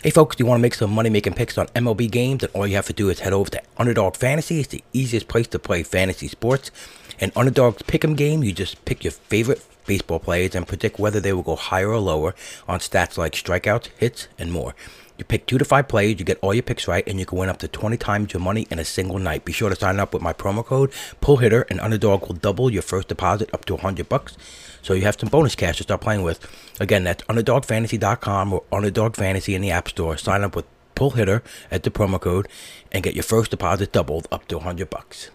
Hey folks, do you want to make some money making picks on MLB games? And all you have to do is head over to Underdog Fantasy. It's the easiest place to play fantasy sports. And Underdog's Pick'em game, you just pick your favorite baseball players and predict whether they will go higher or lower on stats like strikeouts, hits, and more. You pick two to five players, you get all your picks right, and you can win up to 20 times your money in a single night. Be sure to sign up with my promo code PULLHITTER, and Underdog will double your first deposit up to 100 bucks. So you have some bonus cash to start playing with. Again, that's UnderdogFantasy.com or Underdog Fantasy in the App Store. Sign up with Pull Hitter at the promo code and get your first deposit doubled up to 100 bucks.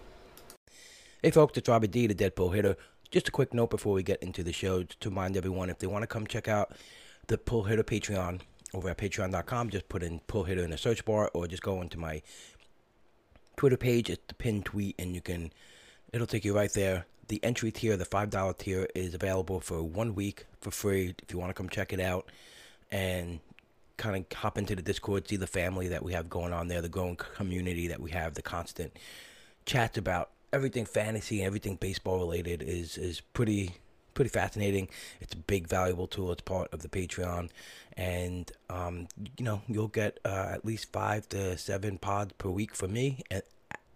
Hey folks, it's Robert D, the Dead Pull Hitter. Just a quick note before we get into the show to remind everyone if they want to come check out the Pull Hitter Patreon over at patreon.com. Just put in pull hitter in the search bar or just go into my Twitter page. It's the pinned tweet and you can, it'll take you right there. The entry tier, the $5 tier, is available for one week for free if you want to come check it out and kind of hop into the Discord, see the family that we have going on there, the growing community that we have, the constant chats about everything fantasy and everything baseball related is is pretty pretty fascinating. It's a big, valuable tool. It's part of the Patreon, and um, you know you'll get uh, at least five to seven pods per week from me at,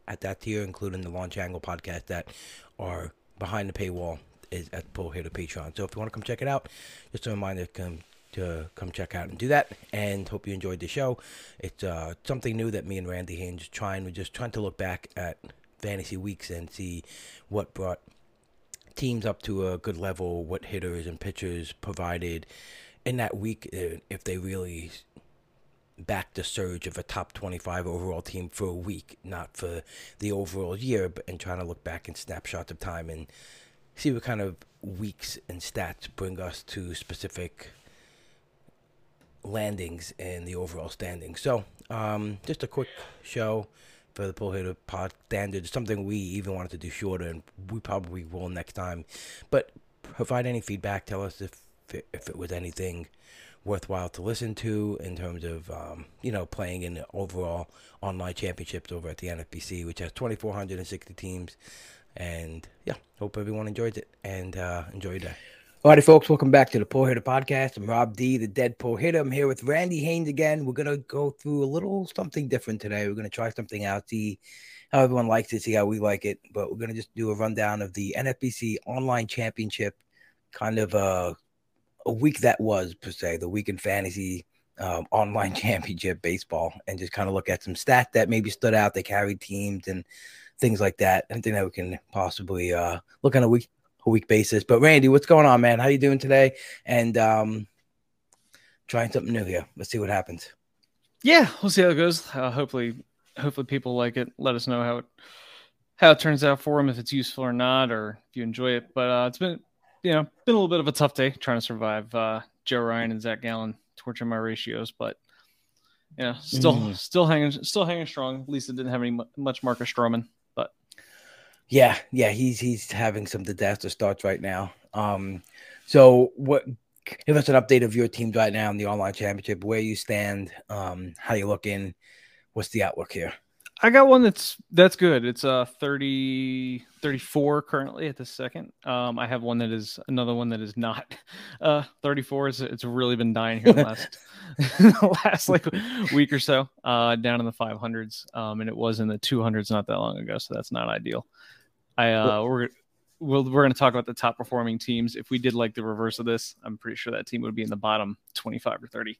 at that tier, including the Launch Angle podcast that are behind the paywall is at Pull Hitter Patreon. So if you want to come check it out, just a reminder to come to come check out and do that. And hope you enjoyed the show. It's uh, something new that me and Randy Haines trying. We're just trying to look back at fantasy weeks and see what brought teams up to a good level, what hitters and pitchers provided in that week, uh, if they really backed the surge of a top 25 overall team for a week, not for the overall year, but and trying to look back in snapshots of time and see what kind of weeks and stats bring us to specific landings in the overall standings. So, um, just a quick show for the pull hitter pod standard. Something we even wanted to do shorter, and we probably will next time. But provide any feedback. Tell us if if it was anything worthwhile to listen to in terms of um, you know playing in the overall online championships over at the NFBC, which has 2,460 teams. And yeah, hope everyone enjoyed it and uh, enjoy your day. Alrighty, folks, welcome back to the Pull Hitter Podcast. I'm Rob D, the Dead Pull Hitter. I'm here with Randy Haines again. We're gonna go through a little something different today. We're gonna try something out, see how everyone likes it, see how we like it. But we're gonna just do a rundown of the NFBC Online Championship, kind of a a week that was per se, the week in fantasy um, online championship baseball, and just kind of look at some stats that maybe stood out. They carried teams and things like that. Anything that we can possibly uh, look on a week a week basis. But Randy, what's going on, man? How you doing today? And um, trying something new here. Let's see what happens. Yeah, we'll see how it goes. Uh, hopefully, hopefully people like it. Let us know how it how it turns out for them, if it's useful or not, or if you enjoy it. But uh, it's been you know been a little bit of a tough day trying to survive. Uh, Joe Ryan and Zach Gallen torturing my ratios, but yeah, still mm. still hanging still hanging strong. At least it didn't have any much Marcus Stroman. Yeah, yeah, he's he's having some disaster starts right now. Um, so what? Give us an update of your teams right now in the online championship. Where you stand? Um, how you looking? What's the outlook here? I got one that's that's good. It's uh 30 34 currently at the second. Um I have one that is another one that is not uh 34. It's it's really been dying here the last the last like week or so. Uh down in the 500s. Um and it was in the 200s not that long ago, so that's not ideal. I uh, we're we'll, we're going to talk about the top performing teams. If we did like the reverse of this, I'm pretty sure that team would be in the bottom 25 or 30.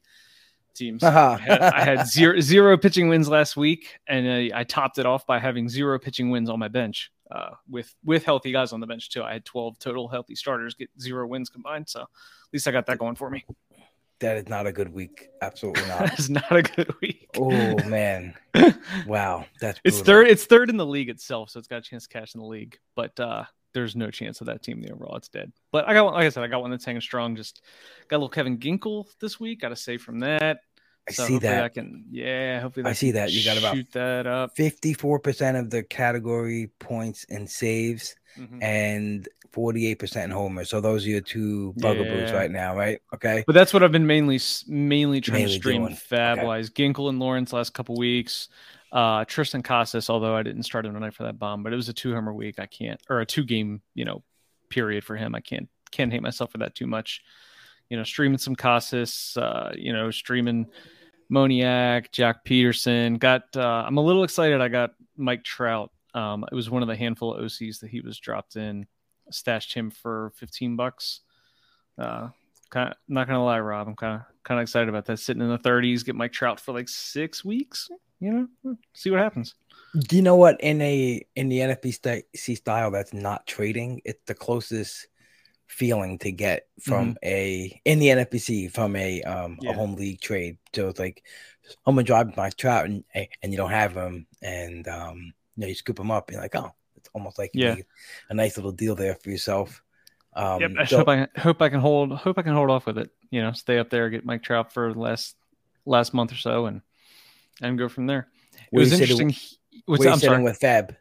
teams. Uh-huh. I, had, I had zero zero pitching wins last week, and uh, I topped it off by having zero pitching wins on my bench. Uh, with with healthy guys on the bench too. I had 12 total healthy starters get zero wins combined. So at least I got that going for me. That is not a good week. Absolutely not. It's not a good week. oh man. Wow. That's It's third. It's third in the league itself, so it's got a chance to cash in the league. But uh, there's no chance of that team in the overall. It's dead. But I got one. Like I said, I got one that's hanging strong. Just got a little Kevin Ginkel this week. Got a save from that. I So see that. I can. Yeah, hopefully I see that. You got about shoot that up. 54% of the category points and saves Mhm. and 48% in homers. So those are your two bugaboos Yeah. right now, right? Okay. But that's what I've been mainly mainly trying Mainly to stream doing. fab Okay. wise. Ginkel and Lawrence last couple weeks. Uh, Tristan Casas, although I didn't start him tonight for that bomb, but it was a two homer week. I can't or a two game, you know, period for him. I can't can't hate myself for that too much. You know, streaming some Casas, uh, you know, streaming Moniak, Jack Peterson. Got uh, I'm a little excited. I got Mike Trout. Um, it was one of the handful of OCs that he was dropped in. Stashed him for 15 bucks. Uh, kind of not gonna lie, Rob. I'm kind of kind of excited about that. Sitting in the 30s, get Mike Trout for like six weeks. You know, see what happens. Do you know what? In a in the NFBC style, that's not trading. It's the closest feeling to get from a in the NFBC from a um Yeah. a home league trade. So it's like I'm gonna drive my trout and and you don't have him, and um you know you scoop them up. And you're like, oh, it's almost like Yeah. a nice little deal there for yourself. Um, yep. I so- hope I hope I can hold hope I can hold off with it. You know, stay up there, get Mike Trout for the last last month or so, and and go from there. It was interesting. What's, where I'm sitting sorry. with Fab?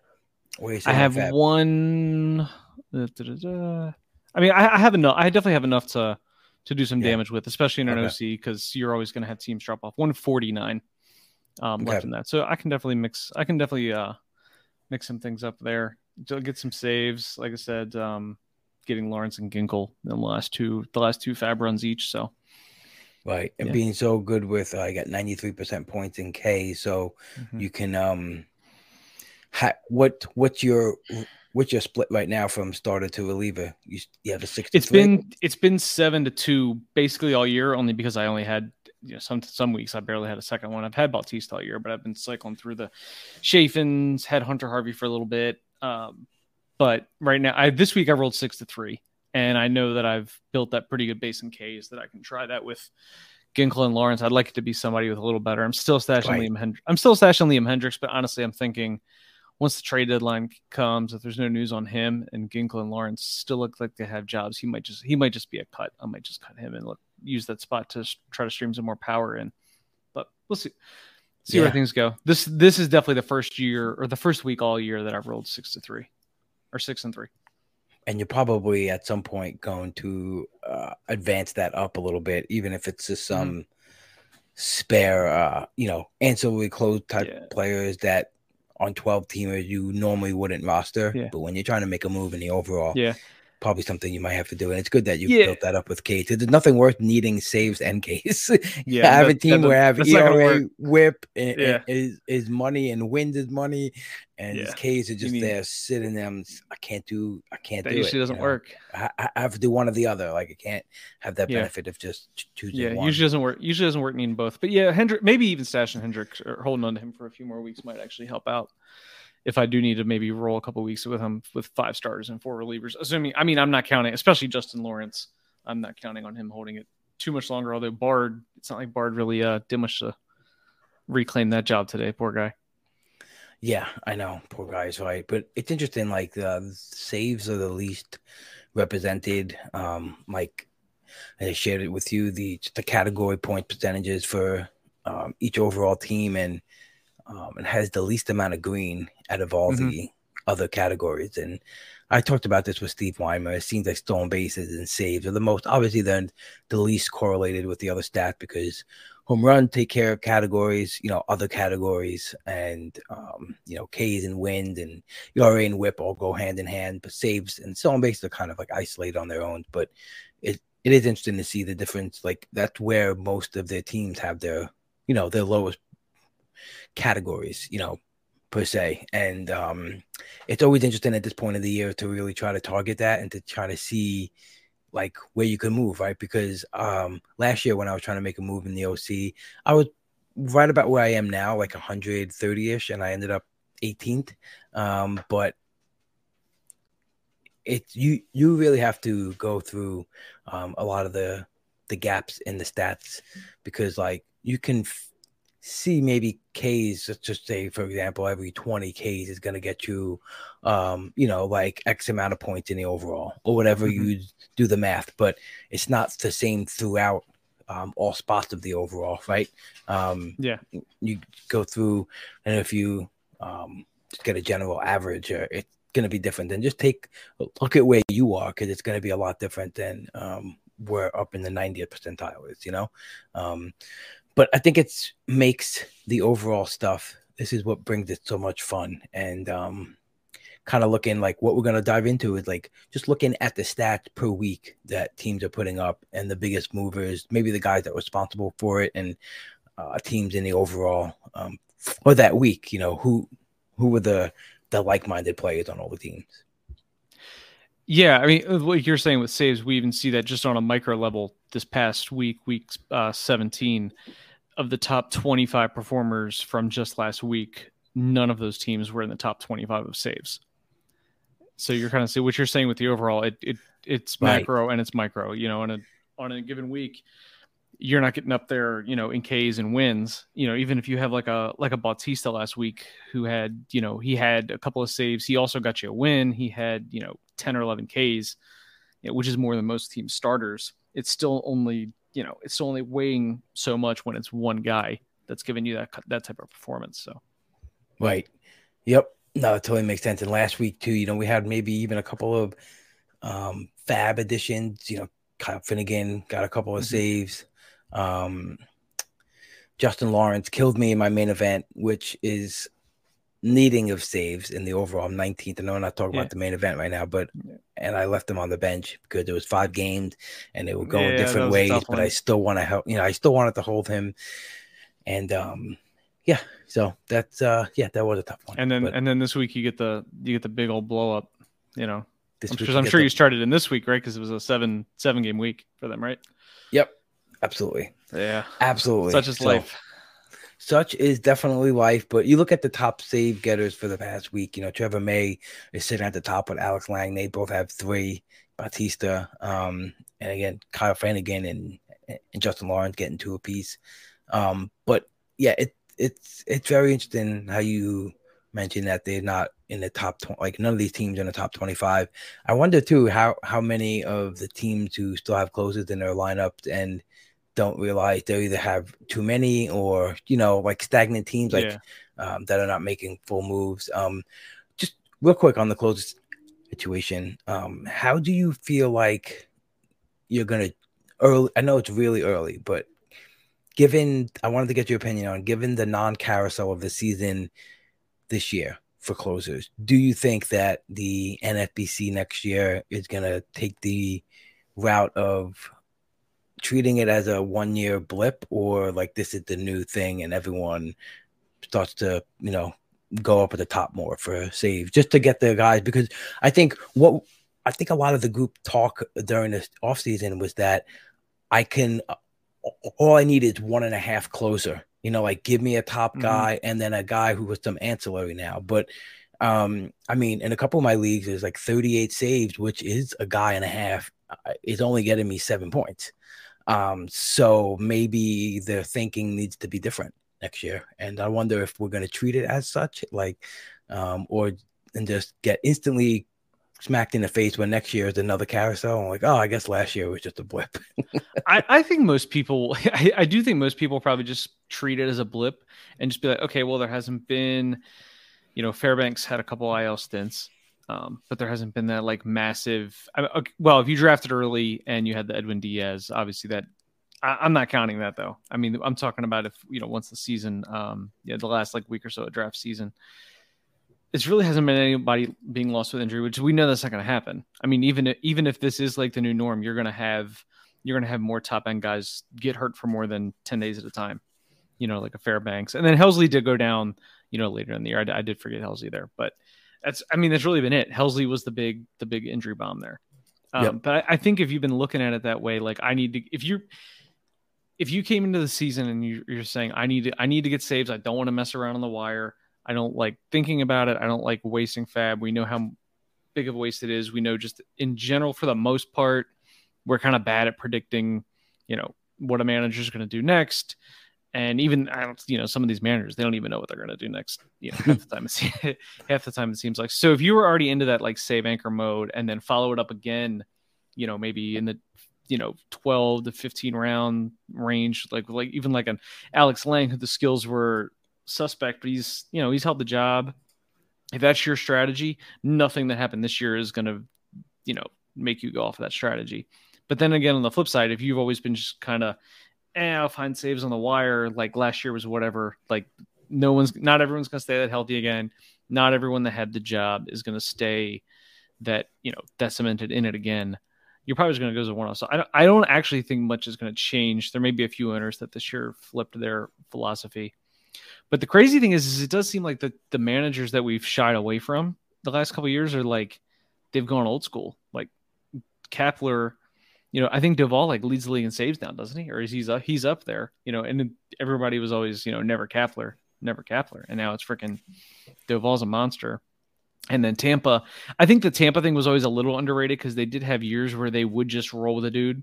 I have Fab? one. uh, da-da-da. I mean, I, I have enough. I definitely have enough to to do some Yeah. damage with, especially in an Okay. OC, because you're always going to have teams drop off. One forty nine um, left Okay. in that, so I can definitely mix. I can definitely uh mix some things up there. Get some saves, like I said, um, getting Lawrence and Ginkel in the last two, the last two Fab runs each. So Right, and Yeah. being so good with uh, I got 93% points in K, so Mhm. you can um ha- what what's your what's your split right now from starter to reliever? You, you have a 60 it's been it's been seven to two basically all year only because i only had you know some some weeks i barely had a second one i've had bautista all year but i've been cycling through the Chafins, had hunter harvey for a little bit um, but right now i this week i rolled six to three and i know that i've built that pretty good base in k's that i can try that with Ginkel and Lawrence, I'd like it to be somebody with a little better. I'm still stashing Right. Liam Hendriks. I'm still stashing Liam Hendriks, but honestly, I'm thinking once the trade deadline comes, if there's no news on him and Ginkel and Lawrence still look like they have jobs, he might just he might just be a cut. I might just cut him and look use that spot to try to stream some more power in. But we'll see see where things go. This this is definitely the first year or the first week all year that I've rolled six to three or six and three. and you're probably at some point going to uh, advance that up a little bit, even if it's just Mm-hmm. some spare, uh, you know, ancillary close type Yeah. players that on 12 teamers you normally wouldn't roster. Yeah. But when you're trying to make a move in the overall, Yeah. Probably something you might have to do. And it's good that you Yeah. built that up with K's. There's nothing worth needing saves and K's. Yeah, I have a team where I have doesn't- that's not gonna ERA, whip, and, Yeah. is is money, and wins is money, and Yeah. his K's are just need- there sitting them. I can't do. I can't That do usually it, doesn't you know? work. I, I have to do one or the other. Like I can't have that Yeah. benefit of just ch- choosing Yeah, one. usually doesn't work. Usually doesn't work needing both. But yeah, Hendrick, maybe even stashing Hendriks or holding on to him for a few more weeks might actually help out. If I do need to maybe roll a couple weeks with him with five stars and four relievers, assuming I mean I'm not counting, especially Justin Lawrence. I'm not counting on him holding it too much longer. Although Bard, it's not like Bard really uh did much to reclaim that job today. Poor guy. Yeah, I know. Poor guy's right. But it's interesting, like the saves are the least represented. Um, like I shared it with you, the the category point percentages for um, each overall team and um, it has the least amount of green out of all Mhm. the other categories. And I talked about this with Steve Weimer. It seems like stolen bases and saves are the most obviously then the least correlated with the other stat because home run take care of categories, you know, other categories, and um, you know, K's and wind and ERA and whip all go hand in hand, but saves and stolen bases are kind of like isolated on their own. But it it is interesting to see the difference. Like that's where most of their teams have their, you know, their lowest categories, you know, per se. And um it's always interesting at this point of the year to really try to target that and to try to see like where you can move, right? Because um last year when I was trying to make a move in the OC, I was right about where I am now, like 130 ish, and I ended up 18th. Um, but it you you really have to go through um, a lot of the the gaps in the stats because like you can see maybe K's let's just say for example every 20 K's is going to get you um you know like x amount of points in the overall or whatever mm-hmm. you do the math but it's not the same throughout um, all spots of the overall right? Um yeah. you go through and if you um just get a general average uh, it's going to be different than just take a look at where you are because it's going to be a lot different than um where up in the 90th percentile is you know? Um but I think it's makes the overall stuff. This is what brings it so much fun, and um, kind of looking like what we're gonna dive into is like just looking at the stats per week that teams are putting up and the biggest movers, maybe the guys that were responsible for it, and uh, teams in the overall um, or that week. You know who who were the the like minded players on all the teams. Yeah, I mean, like you're saying with saves, we even see that just on a micro level this past week, week uh, 17 of the top 25 performers from just last week, none of those teams were in the top 25 of saves. So you're kind of see what you're saying with the overall. It, it it's right. macro and it's micro. You know, on a on a given week, you're not getting up there. You know, in Ks and wins. You know, even if you have like a like a Bautista last week who had you know he had a couple of saves. He also got you a win. He had you know 10 or 11 Ks, which is more than most team starters. It's still only you know it's only weighing so much when it's one guy that's giving you that that type of performance. So, right, yep, no, it totally makes sense. And last week too, you know, we had maybe even a couple of um, fab additions. You know, Kyle Finnegan got a couple of mm-hmm. saves. Um, Justin Lawrence killed me in my main event, which is needing of saves in the overall. I'm 19th. I know I'm not talking yeah. about the main event right now, but and I left him on the bench because there was five games and they were going yeah, different ways. But I still want to help. You know, I still wanted to hold him, and um, yeah. So that's uh, yeah, that was a tough one. And then but, and then this week you get the you get the big old blow up. You know, because I'm, I'm sure the, you started in this week, right? Because it was a seven seven game week for them, right? Yep, absolutely. Yeah, absolutely. Such is so, life such is definitely life. But you look at the top save getters for the past week. You know, Trevor May is sitting at the top with Alex Lange. They both have three. Bautista, um, and again, Kyle Flanagan and, and Justin Lawrence getting two apiece. Um, but yeah, it it's it's very interesting how you mentioned that they're not in the top 20 like none of these teams in the top 25 i wonder too how how many of the teams who still have closes in their lineups and don't realize they either have too many or you know like stagnant teams like yeah. um, that are not making full moves. Um, just real quick on the closest situation, um, how do you feel like you're gonna early? I know it's really early, but given I wanted to get your opinion on given the non-carousel of the season this year for closers, do you think that the NFBC next year is gonna take the route of treating it as a one year blip or like this is the new thing and everyone starts to, you know, go up at the top more for save just to get the guys because I think what I think a lot of the group talk during this off season was that I can all I need is one and a half closer. You know, like give me a top mm-hmm. guy and then a guy who was some ancillary now. But um, I mean, in a couple of my leagues, there's like 38 saves, which is a guy and a half. Uh, is only getting me seven points. Um, so maybe their thinking needs to be different next year. And I wonder if we're going to treat it as such, like, um, or and just get instantly smacked in the face when next year is another carousel. I'm like, oh, I guess last year was just a blip. I, I think most people, I, I do think most people probably just treat it as a blip and just be like, okay, well, there hasn't been, you know, Fairbanks had a couple IL stints. Um, but there hasn't been that like massive. I okay, well, if you drafted early and you had the Edwin Diaz, obviously that I, am not counting that though. I mean, I'm talking about if you know once the season, um, yeah, the last like week or so of draft season, it really hasn't been anybody being lost with injury, which we know that's not going to happen. I mean, even if, even if this is like the new norm, you're going to have you're going to have more top end guys get hurt for more than ten days at a time. You know, like a Fairbanks, and then Helsley did go down. You know, later in the year, I, I did forget Helsley there, but that's I mean that's really been it. Helsley was the big the big injury bomb there. Um, Yep. But I, I think if you've been looking at it that way, like I need to, if you if you came into the season and you, you're saying I need to, I need to get saves, I don't want to mess around on the wire. I don't like thinking about it. I don't like wasting fab. We know how big of a waste it is. We know just in general, for the most part, we're kind of bad at predicting, you know, what a manager's going to do next. And even I don't, you know, some of these managers they don't even know what they're going to do next. You know, half the time, it's, half the time it seems like. So if you were already into that like save anchor mode and then follow it up again, you know, maybe in the you know 12 to 15 round range, like like even like an Alex Lange, the skills were suspect, but he's you know he's held the job. If that's your strategy, nothing that happened this year is going to you know make you go off of that strategy. But then again, on the flip side, if you've always been just kind of, eh, I'll find saves on the wire, like last year was whatever, like no one's, not everyone's going to stay that healthy again. Not everyone that had the job is going to stay that, you know, cemented in it again. You're probably just going to go to one off. So I don't, I don't actually think much is going to change. There may be a few owners that this year flipped their philosophy. But the crazy thing is, is it does seem like the, the managers that we've shied away from the last couple years are like, they've gone old school. Like Kapler, you know, I think Doval like leads the league in saves now, doesn't he? Or is he's up, he's up there, you know, and everybody was always, you know, never Kapler, never Kapler. And now it's freaking Doval's a monster. And then Tampa, I think the Tampa thing was always a little underrated because they did have years where they would just roll with a dude.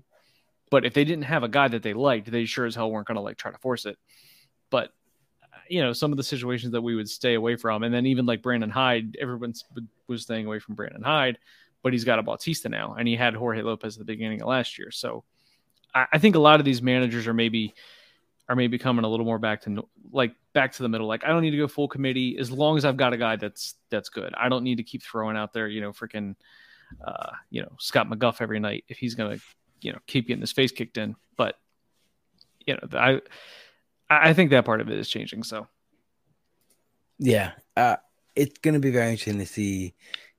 But if they didn't have a guy that they liked, they sure as hell weren't going to like try to force it. But you know, some of the situations that we would stay away from, and then even like Brandon Hyde, everyone was staying away from Brandon Hyde, but he's got a Bautista now, and he had Jorge Lopez at the beginning of last year. So I, I think a lot of these managers are maybe are maybe coming a little more back to like back to the middle. Like I don't need to go full committee as long as I've got a guy that's that's good. I don't need to keep throwing out there, you know, freaking, uh, you know, Scott McGough every night if he's gonna, you know, keep getting his face kicked in. But you know, I I think that part of it is changing. So Yeah, uh, it's to be very interesting to see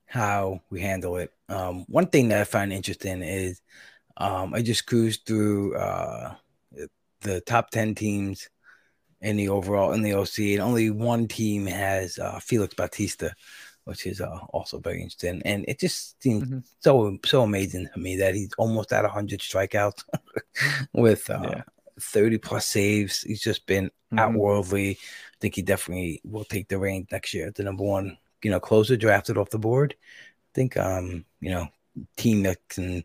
how we handle it. Um, one thing that I find interesting is um, I just cruised through uh, the top ten teams in the overall in the OC, and only one team has uh, Felix Bautista, which is uh, also very interesting. And it just seems Mhm. so so amazing to me that he's almost at hundred strikeouts with uh, Yeah. thirty plus saves. He's just been Mhm. outworldly. I think he definitely will take the reins next year. The number one, you know, closer drafted off the board. I think, um, you know, team that can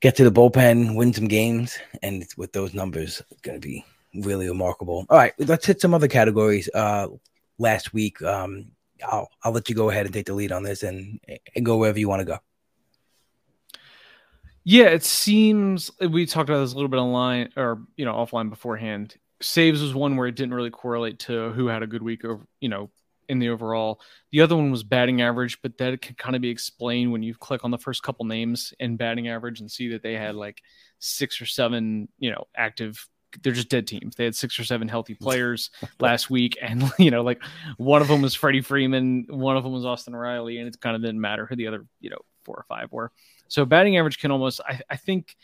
get to the bullpen, win some games, and with those numbers, going to be really remarkable. All right, let's hit some other categories. Uh, last week, um, I'll I'll let you go ahead and take the lead on this and and go wherever you want to go. Yeah, it seems we talked about this a little bit online or you know offline beforehand. Saves was one where it didn't really correlate to who had a good week over you know in the overall. The other one was batting average, but that can kind of be explained when you click on the first couple names in batting average and see that they had like six or seven you know active. They're just dead teams. They had six or seven healthy players last week, and you know like one of them was Freddie Freeman, one of them was Austin Riley, and it kind of didn't matter who the other you know four or five were. So batting average can almost, I, I think,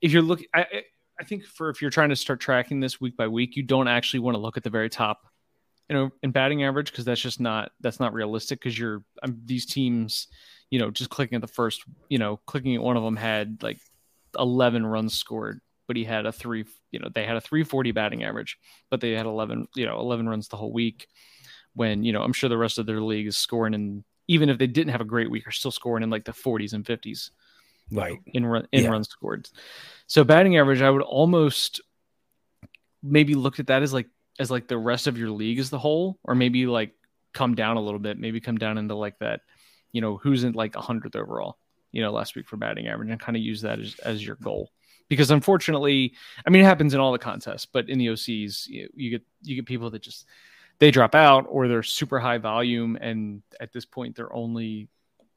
if you're looking, I, I- I think for if you're trying to start tracking this week by week, you don't actually want to look at the very top, you know, in batting average because that's just not that's not realistic because you're um, these teams, you know, just clicking at the first, you know, clicking at one of them had like 11 runs scored, but he had a three, you know, they had a 340 batting average, but they had 11, you know, 11 runs the whole week. When you know, I'm sure the rest of their league is scoring and even if they didn't have a great week, are still scoring in like the 40s and 50s Right. in run in Yeah. runs scored. So batting average, I would almost maybe look at that as like as like the rest of your league as the whole, or maybe like come down a little bit, maybe come down into like that, you know, who's in like a hundredth overall, you know, last week for batting average, and kind of use that as, as your goal. Because unfortunately, I mean, it happens in all the contests, but in the OCs, you, you get you get people that just they drop out or they're super high volume, and at this point, they're only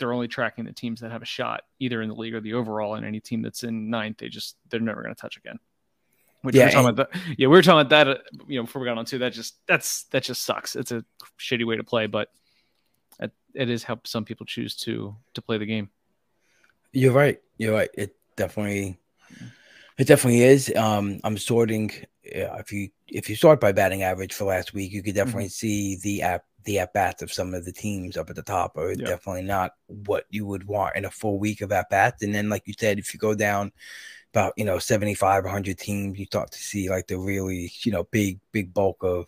they're only tracking the teams that have a shot either in the league or the overall and any team that's in ninth they just they're never going to touch again which Yeah, we we're talking about that yeah we were talking about that uh, you know before we got on to that just that's that just sucks it's a shitty way to play but it, it is how some people choose to to play the game You're right. You're right. It definitely, it definitely is. Um, I'm sorting. Yeah, if you if you sort by batting average for last week, you could definitely see the app the at bats of some of the teams up at the top are Yeah. definitely not what you would want in a full week of at bats. And then, like you said, if you go down about you know 75 100 teams you start to see like the really you know big big bulk of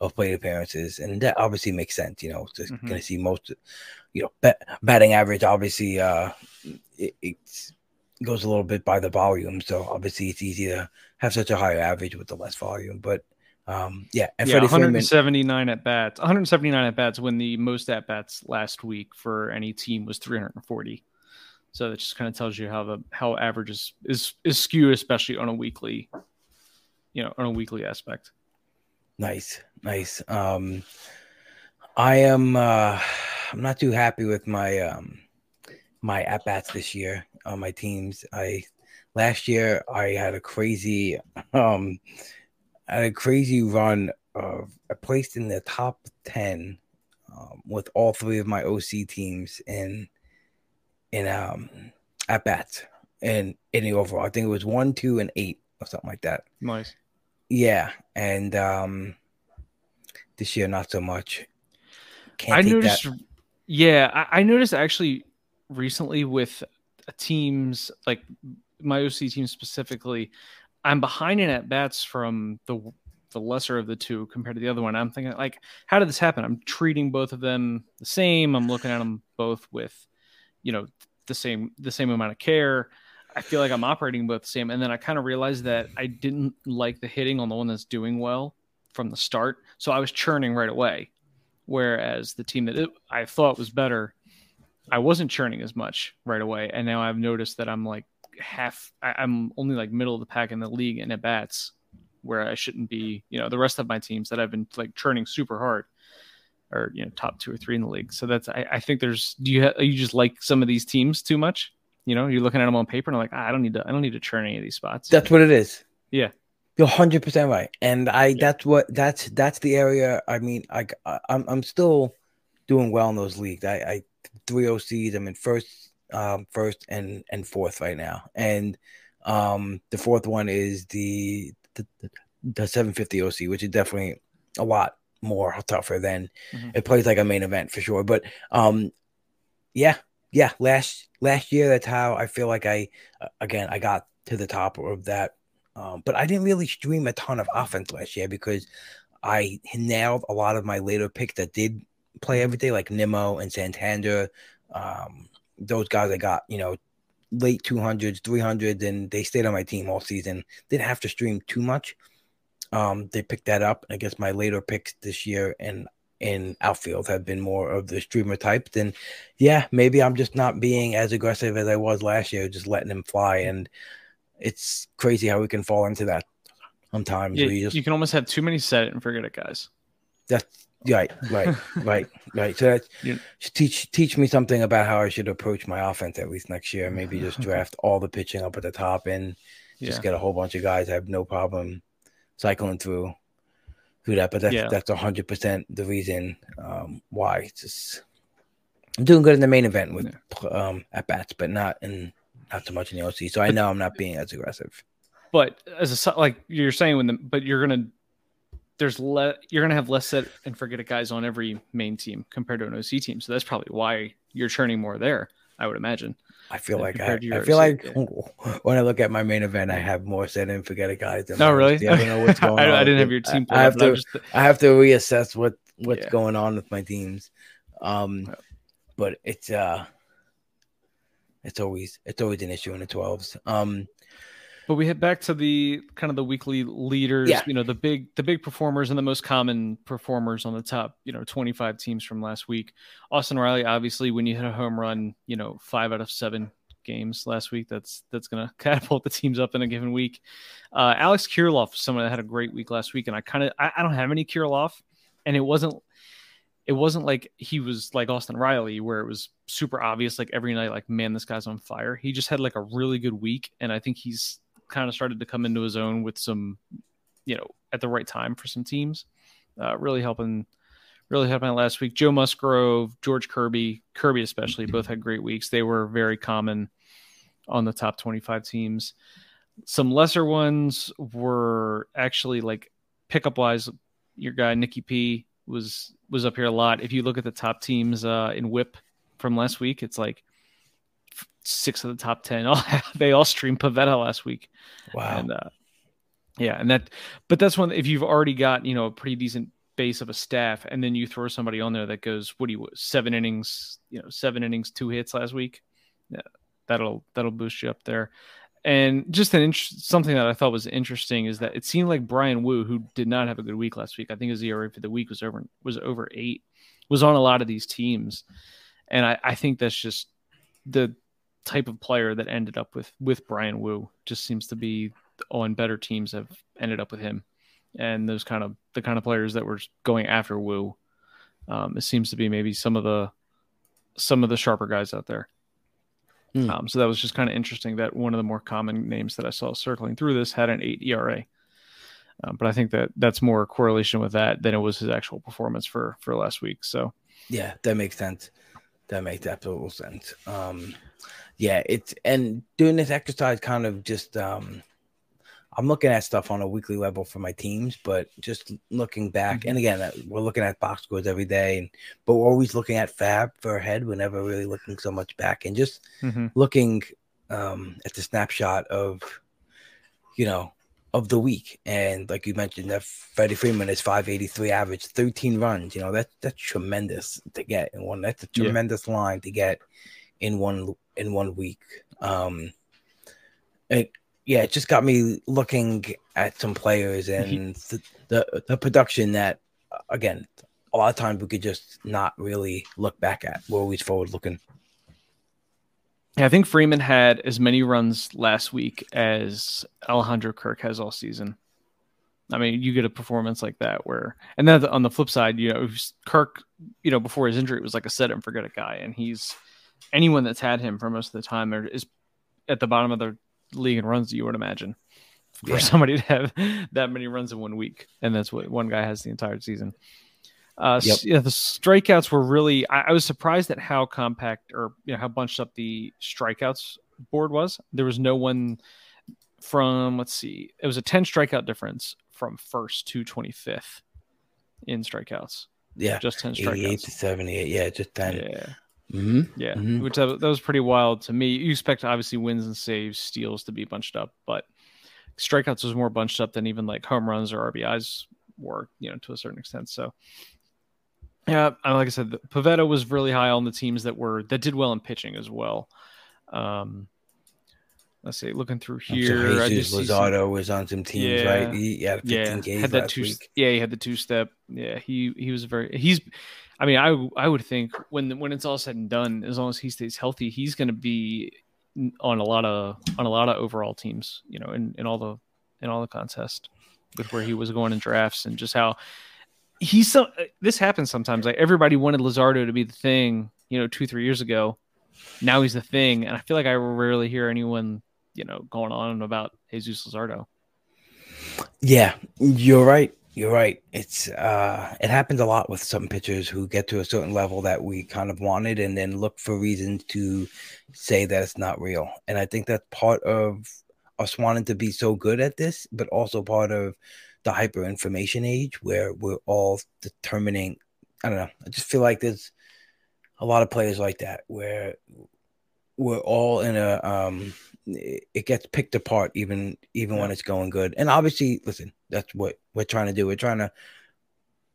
of plate appearances and that obviously makes sense you know just Mhm. gonna see most you know bat, batting average obviously uh it, it's goes a little bit by the volume so obviously it's easy to have such a higher average with the less volume but um yeah and yeah, Freddie Freeman 179 at bats. 179 at bats when the most at bats last week for any team was 340. So that just kind of tells you how the how average is is, is skewed, especially on a weekly, you know, on a weekly aspect. Nice, nice. Um, I am. Uh, I'm not too happy with my um my at bats this year on my teams. I last year I had a crazy um I had a crazy run of I placed in the top ten um, with all three of my OC teams in in um at bats and in the overall. I think it was one, two, and eight or something like that. Nice. Yeah, and um this year not so much. Can't I noticed. that. Yeah, I, I noticed actually recently with teams like my OC team specifically, I'm behind in at bats from the the lesser of the two compared to the other one. I'm thinking like, how did this happen? I'm treating both of them the same. I'm looking at them both with, you know, the same the same amount of care. I feel like I'm operating both the same, and then I kind of realized that I didn't like the hitting on the one that's doing well from the start, so I was churning right away. Whereas the team that it, I thought was better, I wasn't churning as much right away, and now I've noticed that I'm like half. I, I'm only like middle of the pack in the league in at bats, where I shouldn't be. You know, the rest of my teams that I've been like churning super hard, or you know, top two or three in the league. So that's I, I think there's. Do you ha- you just like some of these teams too much? You know, you're looking at them on paper and I'm like, ah, I don't need to. I don't need to churn any of these spots. That's what it is. Yeah. You're hundred percent right, and I Yeah. that's what that's that's the area. I mean, I, I I'm I'm still doing well in those leagues. I, I three OCs. I'm in first, um, first and and fourth right now, and um, the fourth one is the the, the 750 OC, which is definitely a lot more tougher than Mhm. it plays like a main event for sure. But um, yeah, yeah. Last last year, that's how I feel like I uh, again I got to the top of that. Um, but I didn't really stream a ton of offense last year because I nailed a lot of my later picks that did play every day, like Nimmo and Santander. Um, those guys I got, you know, late 200s, 300s, and they stayed on my team all season. Didn't have to stream too much. Um, they picked that up. I guess my later picks this year and in outfield have been more of the streamer type. Then, yeah, maybe I'm just not being as aggressive as I was last year, just letting them fly. And it's crazy how we can fall into that sometimes. Yeah, you just you can almost have too many set it and forget it, guys. that's right, right, right, right. So that Yeah. teach teach me something about how I should approach my offense at least next year. Maybe just draft all the pitching up at the top and just Yeah. get a whole bunch of guys. I have no problem cycling through through that. But that's Yeah. that's hundred percent the reason um, why. It's just I'm doing good in the main event with um, at bats, but not in not so much in the OC. So I know I'm not being as aggressive. but as a like you're saying when the but you're gonna there's le you're gonna have less set and forget it guys on every main team compared to an OC team. So that's probably why you're churning more there. I would imagine. I feel like I, I feel like OC, when I look at my main event, I have more set and forget it guys. Than No, Oh, really? I don't know what's going I, on. I didn't have your team. I, I have to. just- I have to reassess what what's Yeah. going on with my teams. Um, Yeah. but it's uh, it's always it's always an issue in the twelves. Um, But we head back to the kind of the weekly leaders, Yeah. you know, the big the big performers and the most common performers on the top, you know, 25 teams from last week. Austin Riley, obviously, when you hit a home run, you know, five out of seven games last week, that's that's gonna catapult the teams up in a given week. Uh, Alex Kirilloff, someone that had a great week last week, and I kind of I, I don't have any Kirilloff, and it wasn't it wasn't like he was like Austin Riley, where it was super obvious, like every night, like, man, this guy's on fire. He just had like a really good week, and I think he's kind of started to come into his own with some, you know, at the right time for some teams. Uh, really helping, really helping last week. Joe Musgrove, George Kirby, Kirby especially, both had great weeks. They were very common on the top 25 teams. Some lesser ones were actually like pickup wise, your guy Nikki P was was up here a lot. If you look at the top teams uh, in WHIP from last week, it's like six of the top ten. All they all streamed Pivetta last week. Wow. And uh, yeah, and that, but that's one. If you've already got you know a pretty decent base of a staff, and then you throw somebody on there that goes, what do you seven innings, you know, seven innings, two hits last week. Yeah, that'll that'll boost you up there. And just an int- something that I thought was interesting is that it seemed like Bryan Woo, who did not have a good week last week, I think his ERA for the week was over was over eight, was on a lot of these teams, and I, I think that's just the type of player that ended up with with Bryan Woo. Just seems to be on better teams have ended up with him, and those kind of the kind of players that were going after Woo. Um, it seems to be maybe some of the some of the sharper guys out there. Hmm. Um, so that was just kind of interesting that one of the more common names that I saw circling through this had an eight ERA. Um, but I think that that's more correlation with that than it was his actual performance for for last week. So Yeah, that makes sense. That makes absolute sense. Um, yeah, it's and doing this exercise kind of just um, I'm looking at stuff on a weekly level for my teams, but just looking back, and again, uh, we're looking at box scores every day, and but we're always looking at Fab for ahead. We're never really looking so much back, and just looking um, at the snapshot of, you know, of the week. And like you mentioned, that Freddie Freeman is 583 average, 13 runs. You know, that's that's tremendous to get in one. That's a Yeah. tremendous line to get in one in one week. Um, it yeah, it just got me looking at some players and the, the the production that again a lot of times we could just not really look back at. We're always forward looking. Yeah, I think Freeman had as many runs last week as Alejandro Kirk has all season. I mean, you get a performance like that where, and then on the flip side, you know, Kirk, you know, before his injury was like a set and forget it guy, and he's anyone that's had him for most of the time are, is at the bottom of the league in runs. You would imagine for Yeah. somebody to have that many runs in one week, and that's what one guy has the entire season. Uh, Yep. s- yeah, the strikeouts were really. I, I was surprised at how compact or you know how bunched up the strikeouts board was. There was no one from. Let's see, it was a ten strikeout difference from first to twenty fifth in strikeouts. Yeah, Just ten 88 strikeouts. to 78. Yeah, just 10. Yeah, hmm yeah. Mhm. Which that, that was pretty wild to me. You expect obviously wins and saves, steals to be bunched up, but strikeouts was more bunched up than even like home runs or RBIs were, you know, to a certain extent. So. Yeah, and like I said, the- Pivetta was really high on the teams that were that did well in pitching as well. Um, let's see, looking through here, I Jesus see some- was on some teams, Yeah. right? He, had 15 yeah, games had that two. week. Yeah, he had the two step. Yeah, he he was very. He's. I mean, I I would think when when it's all said and done, as long as he stays healthy, he's going to be on a lot of on a lot of overall teams. You know, in in all the in all the contest with where he was going in drafts and just how he's so. Uh, this happens sometimes. Like everybody wanted Luzardo to be the thing. You know, two three years ago. Now he's the thing, and I feel like I rarely hear anyone you know going on about Jesus Luzardo. Yeah, you're right. You're right. It's uh it happens a lot with some pitchers who get to a certain level that we kind of wanted and then look for reasons to say that it's not real. And I think that's part of us wanting to be so good at this, but also part of the hyper information age where we're all determining I don't know. I just feel like there's a lot of players like that where we're all in a um it gets picked apart even even when it's going good and obviously listen that's what we're trying to do we're trying to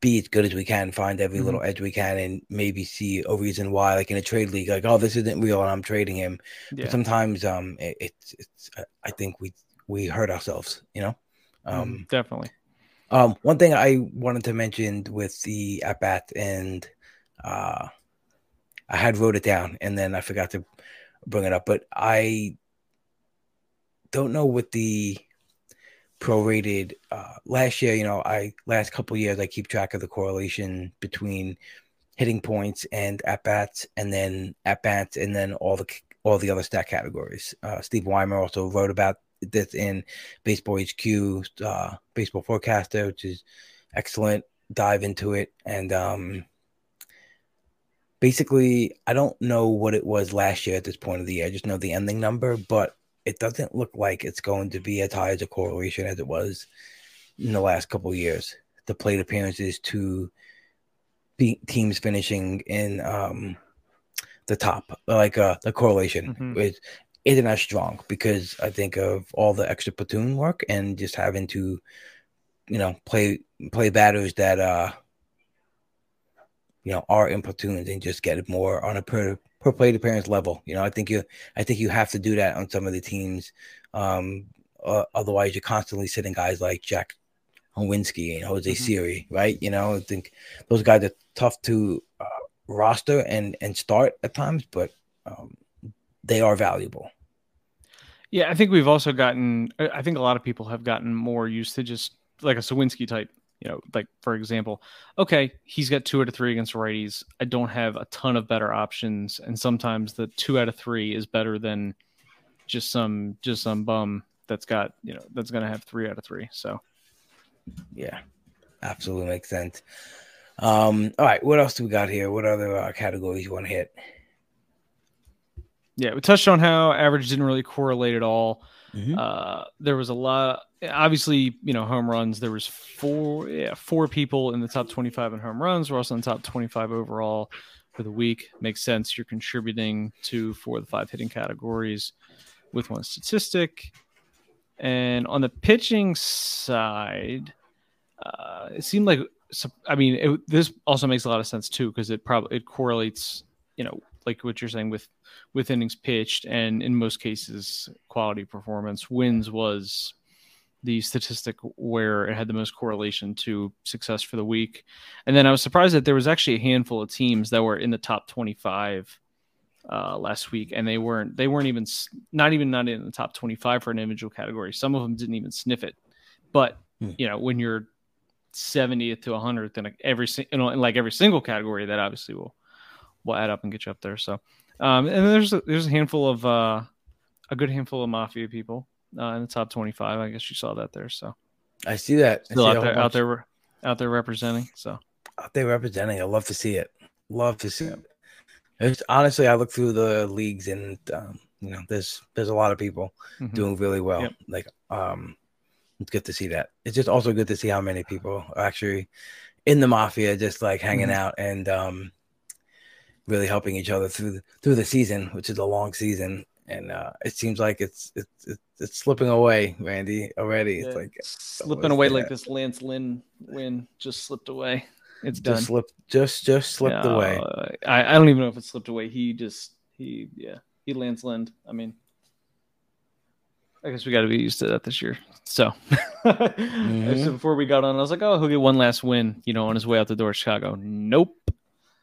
be as good as we can find every Mhm. little edge we can and maybe see a reason why like in a trade league like oh this isn't real and i'm trading him Yeah. but sometimes um it, it's it's uh, i think we we hurt ourselves you know um Um, definitely. um, one thing I wanted to mention with the at bat, and uh, I had wrote it down, and then I forgot to bring it up. But I don't know what the prorated uh, last year. You know, I last couple years I keep track of the correlation between hitting points and at bats, and then at bats, and then all the all the other stat categories. Uh, Steve Weimer also wrote about this in Baseball HQ, uh, Baseball Forecaster, which is excellent. Dive into it, and um, basically, I don't know what it was last year at this point of the year. I just know the ending number, but it doesn't look like it's going to be as high as a correlation as it was in the last couple of years. The plate appearances to be- teams finishing in um, the top, like uh, the correlation Mhm. is isn't as strong because I think of all the extra platoon work and just having to, you know, play play batters that uh, you know, are in platoons and just get it more on a per per plate appearance level. You know, I think you I think you have to do that on some of the teams. Um, uh, otherwise, you're constantly sitting guys like Jack Suwinski and Jose Mhm. Siri, right? You know, I think those guys are tough to uh, roster and and start at times, but um, they are valuable. Yeah, I think we've also gotten. I I think a lot of people have gotten more used to just like a Suwinski type. You know, like for example, okay, he's got two out of three against righties. I don't have a ton of better options, and sometimes the two out of three is better than just some just some bum that's got you know that's going to have three out of three. So Yeah, absolutely makes sense. Um, all right, what else do we got here? What other uh, categories you want to hit? yeah, we touched on how average didn't really correlate at all. Mhm. Uh, there was a lot. Obviously, you know, home runs. There was four, yeah, four people in the top twenty-five in home runs. We're also in the top twenty-five overall for the week. Makes sense. You're contributing to four of the five hitting categories with one statistic. And on the pitching side, uh, it seemed like I mean, it, this also makes a lot of sense too because it probably it correlates, you know, like what you're saying with with innings pitched, and in most cases, quality performance. Wins was the statistic where it had the most correlation to success for the week. And then I was surprised that there was actually a handful of teams that were in the top 25 uh, last week, and they weren't they weren't even not even not in the top 25 for an individual category. Some of them didn't even sniff it. But Hmm. you know, when you're 70th to 100th in every si- you know, in like every single category, that obviously will will add up and get you up there. So, um, and there's a, there's a handful of uh, a good handful of mafia people uh, in the top 25. I guess you saw that there. So I see that. Still see out there, out there, out there representing. So out there representing. I love to see it. Love to see it. It's, honestly, I look through the leagues and um, you know, there's there's a lot of people mhm. doing really well. Yep. Like, um, it's good to see that. It's just also good to see how many people are actually in the mafia, just like hanging Mhm. out and um, really helping each other through the, through the season, which is a long season. And uh, it seems like it's it's it's, it's slipping away, Randy. Already, it's Yeah, like slipping away that? like this Lance Lynn win just slipped away. It's done. just slipped, just just slipped No, away. I, I don't even know if it slipped away. He just he yeah he Lance Lynn. I mean, I guess we got to be used to that this year. So, Mm-hmm. so before we got on, I was like, oh, he'll get one last win, you know, on his way out the door, Chicago. Nope.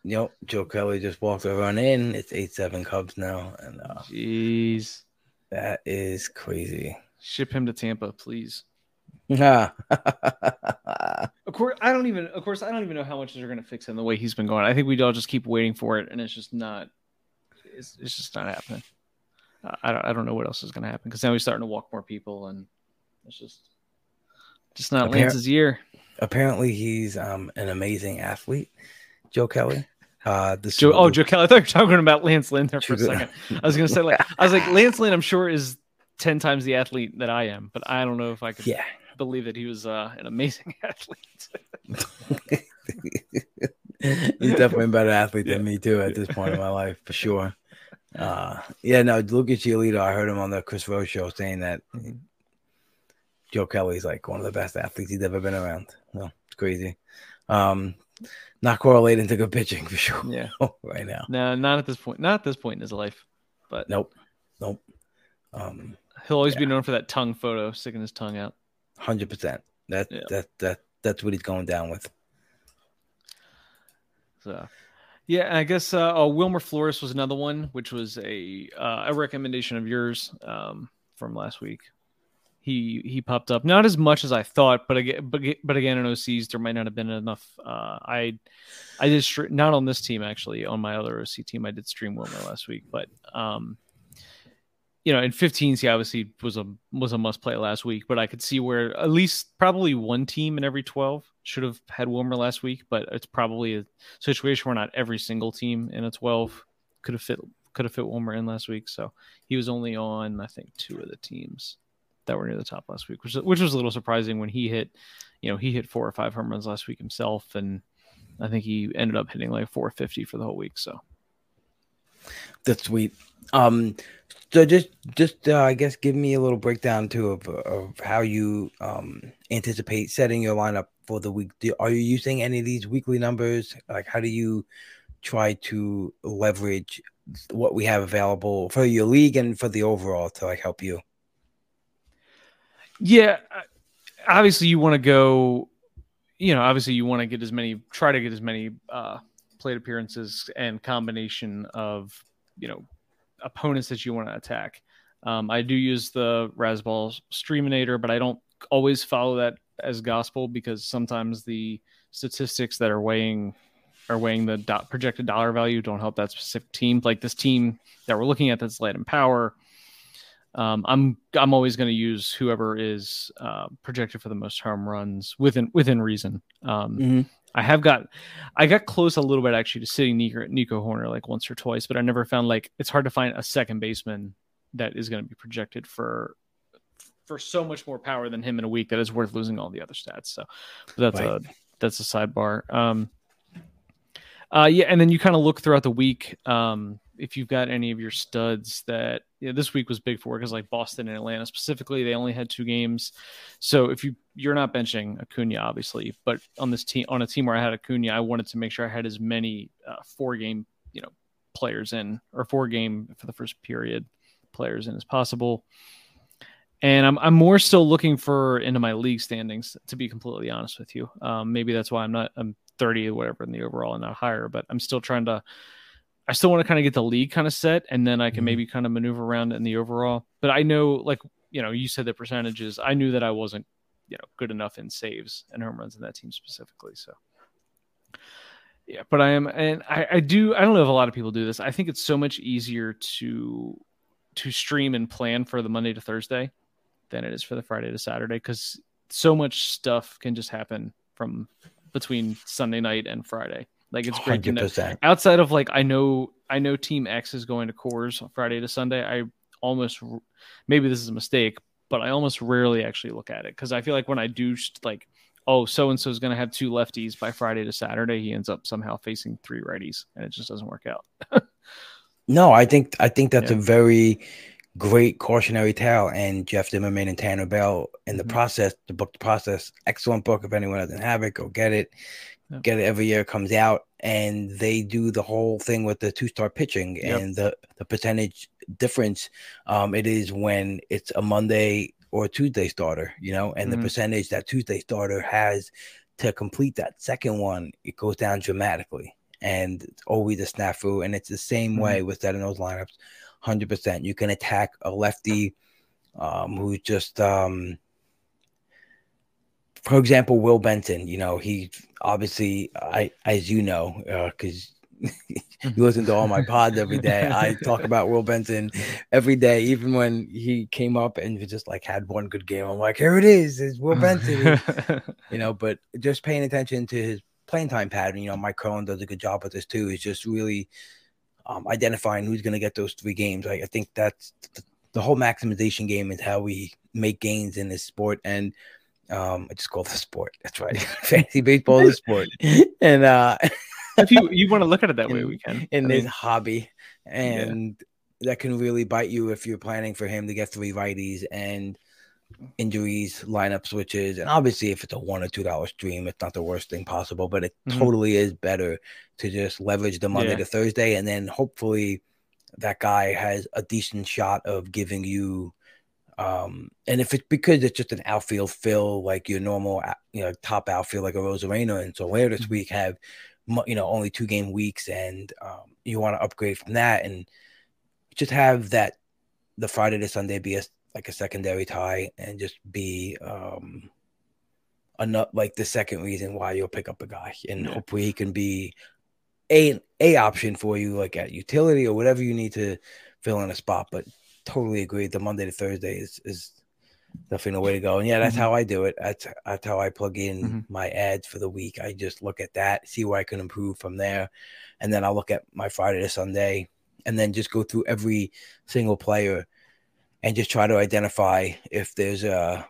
Yep, Joe Kelly just walked over on in. It's eight seven Cubs now, and uh, Jeez, that is crazy. ship him to Tampa, please. Yeah. Of course, I don't even. Of course, I don't even know how much they're going to fix him the way he's been going. I think we all just keep waiting for it, and it's just not. It's, it's just not happening. I don't. I don't know what else is going to happen because now he's starting to walk more people, and it's just, just not Appar- Lance's year. Apparently, he's um an amazing athlete, Joe Kelly. Uh, this Joe. Oh, Joe Kelly. I thought you were talking about Lance Lynn there for a second. I was going to say like I was like Lance Lynn. I'm sure is ten times the athlete that I am, but I don't know if I could Yeah, believe that he was uh, an amazing athlete. he's definitely a better athlete than me too at this point in my life for sure. Uh, yeah, no, Lucas Giolito. I heard him on the Chris Rose show saying that Joe Kelly's like one of the best athletes he's ever been around. No, it's crazy. Um, not correlating to good pitching for sure yeah. right now. No, not at this point. Not at this point in his life. But Nope, nope. Um, he'll always be known for that tongue photo, sticking his tongue out. hundred percent. That Yeah. that that that's what he's going down with. So, yeah, I guess uh, oh, Wilmer Flores was another one, which was a uh, a recommendation of yours um, from last week. He he popped up not as much as I thought, but again, but, but again in OCs there might not have been enough. Uh, I I did str- not on this team actually on my other OC team I did stream Wilmer last week, but um, you know in 15s he obviously was a was a must play last week, but I could see where at least probably one team in every 12 should have had Wilmer last week, but it's probably a situation where not every single team in a 12 could have fit could have fit Wilmer in last week. So he was only on I think two of the teams that were near the top last week, which which was a little surprising when he hit, you know, he hit four or five home runs last week himself, and I think he ended up hitting like 450 for the whole week. So that's sweet. Um, so just just uh, I guess give me a little breakdown too of of how you um anticipate setting your lineup for the week. Do, are you using any of these weekly numbers? Like, how do you try to leverage what we have available for your league and for the overall to like help you? Yeah, obviously you want to go. You know, obviously you want to get as many, try to get as many uh, plate appearances and combination of you know opponents that you want to attack. Um, I do use the Razzball Streaminator, but I don't always follow that as gospel because sometimes the statistics that are weighing are weighing the do- projected dollar value don't help that specific team. Like this team that we're looking at that's light in power. Um, I'm I'm always going to use whoever is uh, projected for the most home runs within within reason. Um, mm-hmm. I have got I got close a little bit actually to sitting Nico, Nico Hoerner like once or twice, but I never found like it's hard to find a second baseman that is going to be projected for for so much more power than him in a week that is worth losing all the other stats. So that's right. a that's a sidebar. Um, uh, yeah, and then you kind of look throughout the week. Um, if you've got any of your studs that this week was big for because like Boston and Atlanta specifically, they only had two games. So if you you're not benching Acuna, obviously, but on this team on a team where I had Acuna, I wanted to make sure I had as many uh, four game you know players in or four game for the first period players in as possible and I'm I'm more still looking for into my league standings to be completely honest with you. Um, maybe that's why I'm not I'm 30 or whatever in the overall and not higher, but I'm still trying to. I still want to kind of get the league kind of set, and then I can mm-hmm. maybe kind of maneuver around in the overall. But I know, like you know, you said the percentages. I knew that I wasn't, you know, good enough in saves and home runs in that team specifically. So, yeah, but I am, and I, I do. I don't know if a lot of people do this. I think it's so much easier to to stream and plan for the Monday to Thursday than it is for the Friday to Saturday because so much stuff can just happen from between Sunday night and Friday. Like it's great 100%. to know. Outside of like I know I know Team X is going to Coors Friday to Sunday. I almost maybe this is a mistake, but I almost rarely actually look at it because I feel like when I do like oh so and so is going to have two lefties by Friday to Saturday, he ends up somehow facing three righties, and it just doesn't work out. no, I think I think that's yeah. a very great cautionary tale. And Jeff Zimmerman and Tanner Bell in the mm-hmm. process, the book, the process, excellent book. If anyone doesn't have it, go get it. Yep. Get it every year comes out, and they do the whole thing with the two star pitching yep. and the the percentage difference. Um, it is when it's a Monday or a Tuesday starter, you know, and mm-hmm. the percentage that Tuesday starter has to complete that second one, it goes down dramatically. And it's always a snafu. And it's the same mm-hmm. way with setting those lineups hundred percent. You can attack a lefty um, who's just, um, for example, Will Benson. You know, he obviously, I as you know, because. Uh, you listen to all my pods every day. I talk about Will Benson every day, even when he came up and just like had one good game. I'm like, here it is, it's Will Benson. you know, but just paying attention to his playing time pattern. You know, Mike Cohen does a good job with this too. Is just really um, identifying who's going to get those three games. I, I think that's the, the, whole maximization game is how we make gains in this sport. And um, I just call the sport. That's right. Fantasy baseball is a sport. And uh, if you, you want to look at it that in, way, we can. In I this mean, hobby. And yeah. that can really bite you if you're planning for him to get three righties. And injuries, lineup switches, and obviously if it's a one or two dollar stream, it's not the worst thing possible, but it mm-hmm. totally is better to just leverage the Monday yeah. to Thursday, and then hopefully that guy has a decent shot of giving you. Um, and if it's because it's just an outfield fill, like your normal, you know, top outfield, like a Arozarena and Soler this mm-hmm. week have, you know, only two game weeks, and um, you want to upgrade from that, and just have that the Friday to Sunday be a like a secondary tie and just be um enough like the second reason why you'll pick up a guy and yeah. hopefully he can be a a option for you like at utility or whatever you need to fill in a spot but totally agree the monday to thursday is is definitely the way to go and yeah that's mm-hmm. how i do it that's that's how i plug in mm-hmm. my ads for the week i just look at that see where i can improve from there and then i'll look at my friday to sunday and then just go through every single player and just try to identify if there's a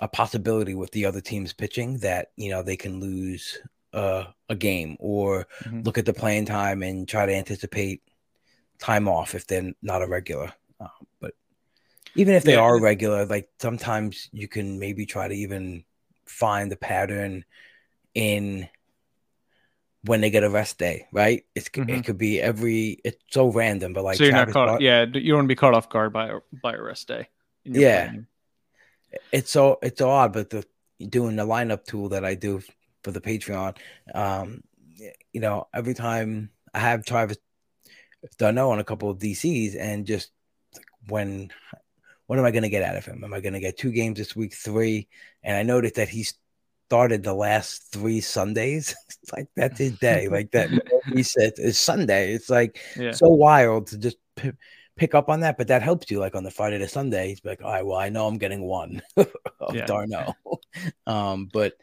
a possibility with the other team's pitching that you know they can lose a, a game or Mhm. look at the playing time and try to anticipate time off if they're not a regular. Uh, but even if they Yeah. are regular, like sometimes you can maybe try to even find the pattern in when they get a rest day, right? It's Mhm. it could be every it's so random, but like so you're not Travis caught. Bar- yeah, you don't want to be caught off guard by a, by a rest day. Yeah. planning. it's so it's odd, but the doing the lineup tool that I do for the Patreon, um, you know, every time I have Travis d'Arnaud on a couple of DCs, and just like, when what am I going to get out of him? Am I going to get two games this week, three? And I noticed that he started the last three Sundays. It's like that's his day, like that reset is Sunday. It's like Yeah. so wild to just p- pick up on that, but that helps you. Like on the Friday to Sunday, he's like, all right, well, I know I'm getting one of Yeah. d'Arnaud. um, but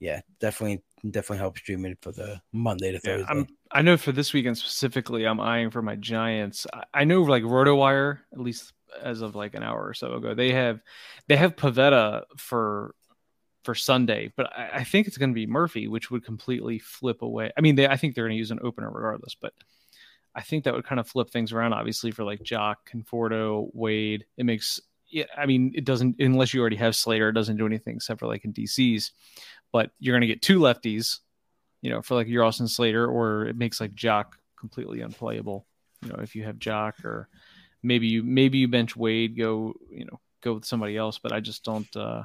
yeah, definitely, definitely helps streaming for the Monday to Thursday. I'm, I know for this weekend specifically, I'm eyeing for my Giants. I, know like RotoWire, at least as of like an hour or so ago, they have they have Pivetta for for Sunday, but I, I think it's going to be Murphy, which would completely flip away. I mean, they, I think they're going to use an opener regardless, but I think that would kind of flip things around. Obviously, for like Joc, Conforto, Wade, it makes. Yeah, I mean, it doesn't unless you already have Slater. It doesn't do anything except for like in DCs, but you're going to get two lefties you know, for like your Austin Slater, or it makes like Joc completely unplayable. You know, if you have Joc, or maybe you maybe you bench Wade, go you know go with somebody else. But I just don't. uh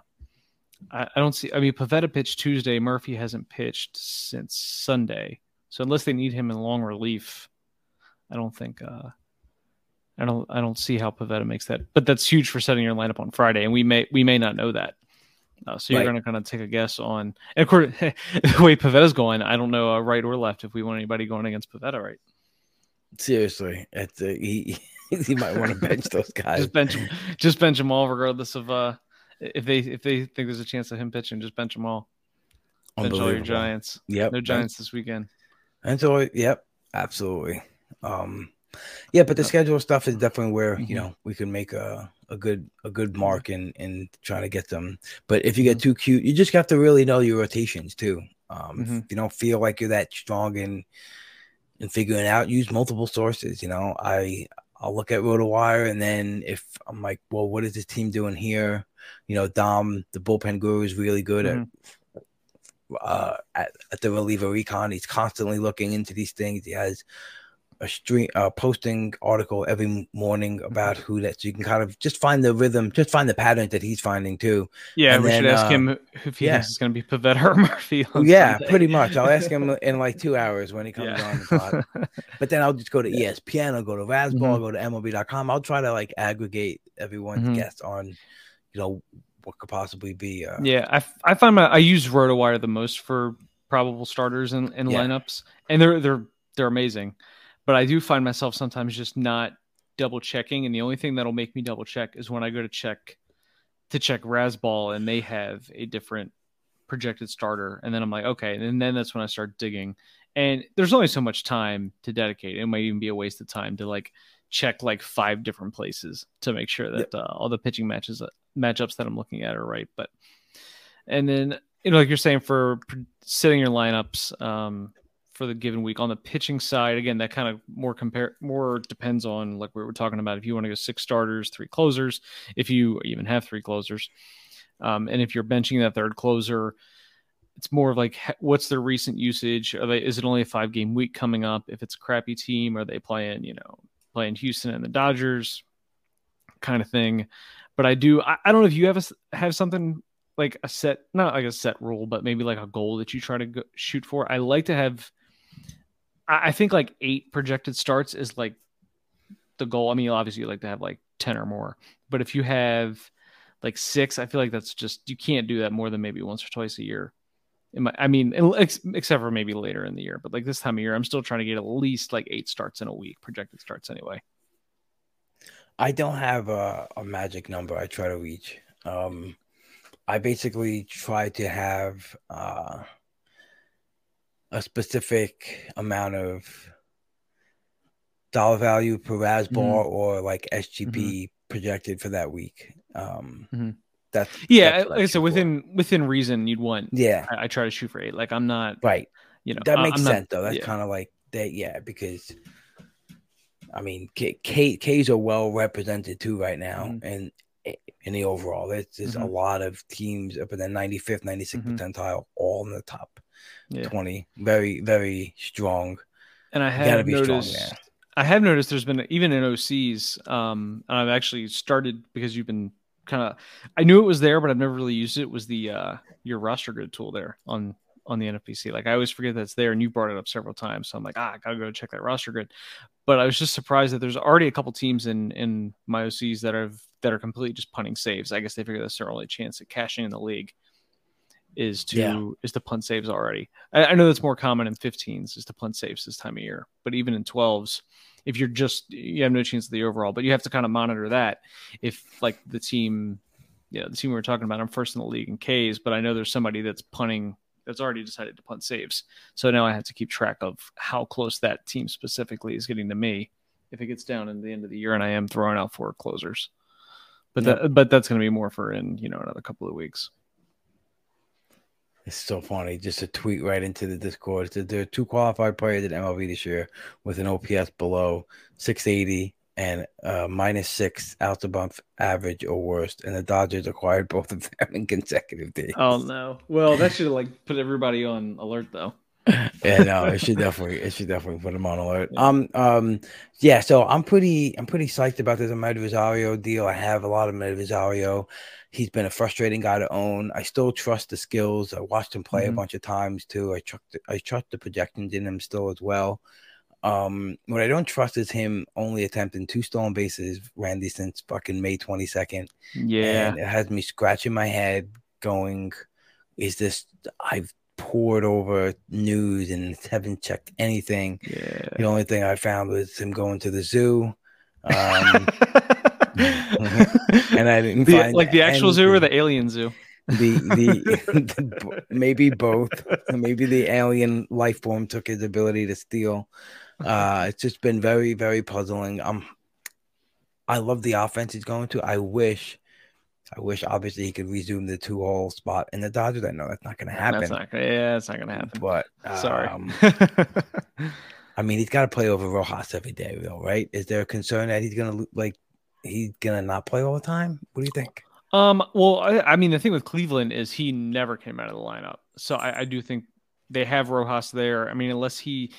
I, I don't see. I mean, Pivetta pitched Tuesday. Murphy hasn't pitched since Sunday. So unless they need him in long relief, I don't think. uh I don't. I don't see how Pivetta makes that. But that's huge for setting your lineup on Friday, and we may we may not know that. Uh, so you're Right. going to kind of take a guess on, and of course, the way Pivetta's going, I don't know uh, right or left if we want anybody going against Pivetta, right? Seriously, it's, uh, he he might want to bench those guys. Just bench, just bench them all, regardless of uh, if they if they think there's a chance of him pitching, just bench them all. Bench all your Giants. Yep, No Giants this weekend. And so, yep, absolutely. Um, yeah, but the schedule stuff is definitely where you Mhm. know we can make a, a good a good mark in in trying to get them. But if you get too cute, you just have to really know your rotations too. Um, Mhm. If you don't feel like you're that strong in in figuring out, use multiple sources. You know, I I'll look at RotoWire, and then if I'm like, well, what is this team doing here? You know, Dom, the bullpen guru, is really good at uh, at, at the reliever recon. He's constantly looking into these things. He has a stream uh, posting article every morning about who that so you can kind of just find the rhythm, just find the patterns that he's finding too. Yeah, And we should ask uh, him if he yeah. thinks it's going to be Pivetta or Murphy. yeah, Sunday. pretty much. I'll ask him in like two hours when he comes Yeah. on the pod. But then I'll just go to ESPN, I'll go to Razzball, Mhm. I'll go to MLB.com. I'll try to like aggregate everyone's Mhm. guess on, you know, what could possibly be. Uh, Yeah, I find my I use RotoWire the most for probable starters and, and Yeah. lineups, and they're they're they're amazing. But I do find myself sometimes just not double checking, and the only thing that'll make me double check is when I go to check to check Razzball and they have a different projected starter, and then I'm like, okay, and then that's when I start digging. And there's only so much time to dedicate. It might even be a waste of time to like check like five different places to make sure that uh, all the pitching matches matchups that I'm looking at are right. But and then you know, like you're saying for setting your lineups um, for the given week on the pitching side, again, that kind of more compare more depends on like we were talking about. If you want to go six starters, three closers, if you even have three closers, um, and if you're benching that third closer. It's more of like what's their recent usage? Are they is it only a five game week coming up? If it's a crappy team, are they playing you know playing Houston and the Dodgers, kind of thing? But I do I, I don't know if you have a have something like a set not like a set rule but maybe like a goal that you try to go, shoot for i like to have I, think like eight projected starts is like the goal. I mean obviously you like to have like 10 or more but if you have like six i feel like that's just you can't do that more than maybe once or twice a year. Might- i mean ex- except for maybe later in the year but like this time of year i'm still trying to get at least like eight starts in a week projected starts anyway. I don't have a, a magic number I try to reach. Um, I basically try to have uh, a specific amount of dollar value per Razzball or like SGP projected for that week. Um, Mhm. That's yeah that's like said for. within within reason you'd want yeah, I, I try to shoot for eight like i'm not right. you know that makes I'm not- sense though. That's yeah. kind of like that, yeah, because I mean, K, K K's are well represented too right now, and in the overall, there's, there's a Mhm. lot of teams up in the 95th, 96th Mhm. percentile, all in the top Yeah. 20. Very, very strong. and I have strong noticed. I have noticed there's been even in OCs. Um, and I've actually started because you've been kind of. I knew it was there, but I've never really used it. Was the uh, your roster grid tool there on on the NFBC? Like I always forget that's there, and you brought it up several times. So I'm like, ah, I gotta go check that roster grid. But I was just surprised that there's already a couple teams in in my OCs that have that are completely just punting saves. I guess they figure that's their only chance at cashing in the league is to Yeah. is to punt saves already. I, I know that's more common in 15s is to punt saves this time of year, but even in 12s, if you're just you have no chance of the overall, but you have to kind of monitor that. If like the team, yeah, the team we were talking about, I'm first in the league in Ks, but I know there's somebody that's punting that's already decided to punt saves. So now I have to keep track of how close that team specifically is getting to me. If it gets down in the end of the year and I am throwing out four closers, but Yep. that but that's going to be more for in you know another couple of weeks. It's so funny. Just a tweet right into the Discord. It said there are two qualified players at MLB this year with an OPS below 680 and uh, minus six out the bump average or worse. And the Dodgers acquired both of them in consecutive days. Oh no! Well, that should like put everybody on alert though. Yeah, no, it should definitely, it should definitely put him on alert. Um, um, yeah. So I'm pretty, I'm pretty psyched about this Amed Rosario deal. I have a lot of Amed Rosario. He's been a frustrating guy to own. I still trust the skills. I watched him play Mhm. a bunch of times too. I trust, the, I trust the projections in him still as well. Um, what I don't trust is him only attempting two stolen bases, Randy, since fucking May 22nd. Yeah, And it has me scratching my head, going, "Is this?" I've poured over news and haven't checked anything. yeah. The only thing I found was him going to the zoo, um, and I didn't The- find like the actual zoo or the alien zoo. the the, the maybe both. Maybe the alien life form took his ability to steal. Uh, it's just been very very puzzling. Um, I love the offense he's going to. I wish. I wish obviously he could resume the two hole spot in the Dodgers. I know that's not going to happen. That's not. Yeah, it's not gonna happen. But Sorry. um, I mean, he's got to play over Rojas every day, though, right? Is there a concern that he's gonna like he's gonna not play all the time? What do you think? um. Well, I, I mean, the thing with Cleveland is he never came out of the lineup, so I, I do think they have Rojas there. I mean, unless he,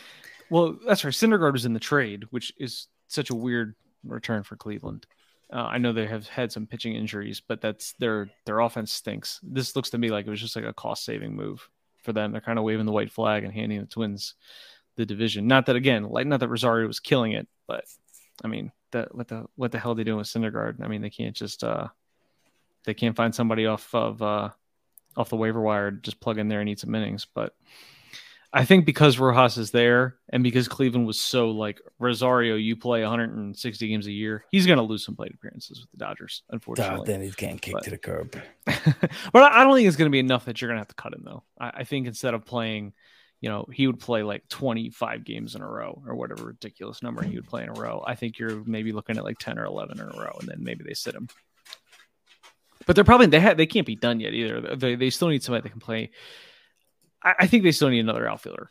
well, that's right. Syndergaard was in the trade, which is such a weird return for Cleveland. Uh, I know they have had some pitching injuries, but that's their their offense stinks. This looks to me like it was just like a cost saving move for them. They're kind of waving the white flag and handing the Twins the division. Not that again, like not that Rosario was killing it, but I mean, that what the what the hell are they doing with Syndergaard? I mean, they can't just uh they can't find somebody off of uh off the waiver wire to just plug in there and eat some innings. But I think because Rojas is there and because Cleveland was so like Rosario, you play 160 games a year, he's going to lose some plate appearances with the Dodgers, unfortunately. then he's getting kicked But- to the curb. but I don't think it's going to be enough that you're going to have to cut him, though. I, I think instead of playing, you know, he would play like 25 games in a row or whatever ridiculous number he would play in a row. I think you're maybe looking at like 10 or 11 in a row, and then maybe they sit him. But they're probably they have they can't be done yet either. They they still need somebody that can play. I, I think they still need another outfielder.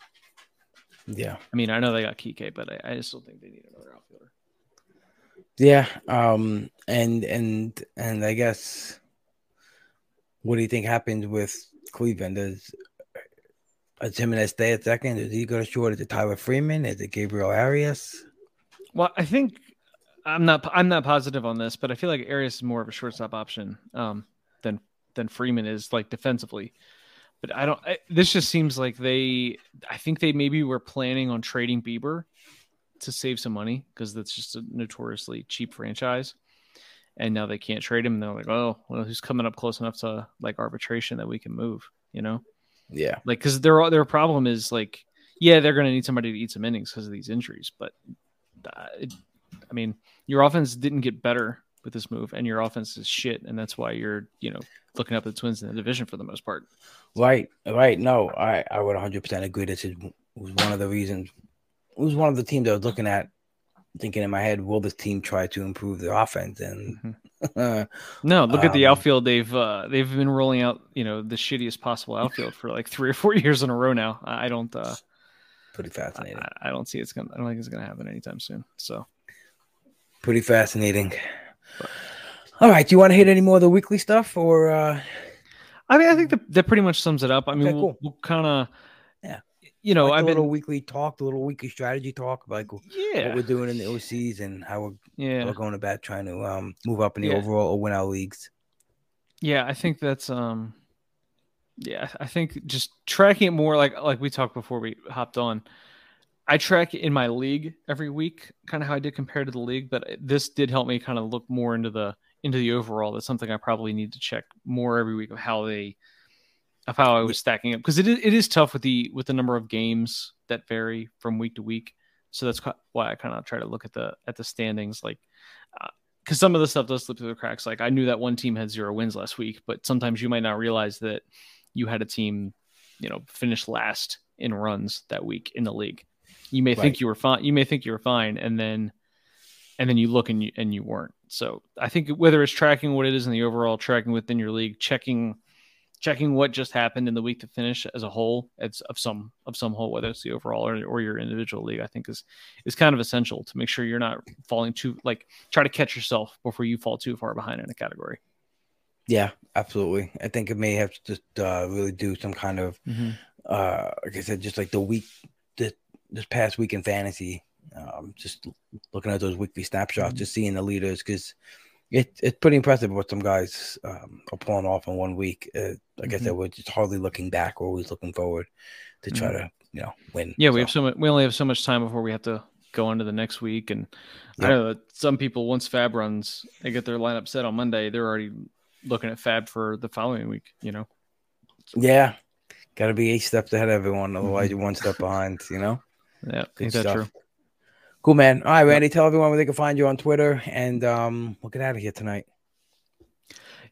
Yeah, I mean, I know they got Kike, but I, I just still think they need another outfielder. yeah. Um, and and and I guess, what do you think happened with Cleveland? Does does Giménez stay at second? Is he go short? Is it Tyler Freeman? Is it Gabriel Arias? Well, I think I'm not I'm not positive on this, but I feel like Arias is more of a shortstop option um, than than Freeman is like defensively. But I don't. I, this just seems like they. I think they maybe were planning on trading Bieber to save some money because that's just a notoriously cheap franchise. And now they can't trade him. And they're like, oh, well, who's coming up close enough to like arbitration that we can move? You know, Yeah, like because their their problem is like, yeah, they're going to need somebody to eat some innings because of these injuries. But uh, it, I mean, your offense didn't get better with this move, and your offense is shit, and that's why you're you know looking up the Twins in the division for the most part. right, right. No, I I would 100 percent agree. This is was one of the reasons. It was one of the teams I was looking at, thinking in my head, will this team try to improve their offense? And No, look at the Um, outfield. They've uh, they've been rolling out you know the shittiest possible outfield for like three or four years in a row now. I don't uh, pretty fascinating. I, I don't see it's gonna. I don't think it's gonna happen anytime soon. So Pretty fascinating. All right, do you want to hit any more of the weekly stuff, or uh, I mean, I think that, that pretty much sums it up. I mean, Okay, we'll, cool. we'll kind of, Yeah. you know, like I've been, weekly talk, the little weekly strategy talk, like yeah. what we're doing in the OCs and how we're, yeah, we're going about trying to um, move up in the Yeah. overall or win our leagues. yeah. I think that's, um, yeah, I think just tracking it more like like we talked before we hopped on. I track in my league every week, kind of how I did compared to the league, but this did help me kind of look more into the into the overall. That's something I probably need to check more every week of how they of how I was stacking up because it is, it is tough with the with the number of games that vary from week to week. So that's why I kind of try to look at the at the standings, like uh, because some of the stuff does slip through the cracks. Like I knew that one team had zero wins last week, but sometimes you might not realize that you had a team, you know, finish last in runs that week in the league. You may Right. think you were fine. You may think you were fine, and then and then you look and you and you weren't. So I think whether it's tracking what it is in the overall, tracking within your league, checking checking what just happened in the week to finish as a whole, it's of some of some whole, whether it's the overall or, or your individual league, I think is is kind of essential to make sure you're not falling too like try to catch yourself before you fall too far behind in a category. Yeah, absolutely. I think it may have to just uh, really do some kind of, uh, like I said, just like the week, this, this past week in fantasy, um, just looking at those weekly snapshots, Mhm. just seeing the leaders because it, it's pretty impressive what some guys um, are pulling off in one week. Uh, like I said, we're just hardly looking back, we're always looking forward to try to, you know, win. Yeah, we So, have so much. We only have so much time before we have to go into the next week, and. I know that some people once FAAB runs, they get their lineup set on Monday. They're already looking at FAAB for the following week. You know. yeah, got to be eight steps ahead of everyone, otherwise Mhm. you're one step behind, you know? Yeah, Good ain't that stuff. true? Cool, man. All right, Randy, tell everyone where they can find you on Twitter, and um, we'll get out of here tonight.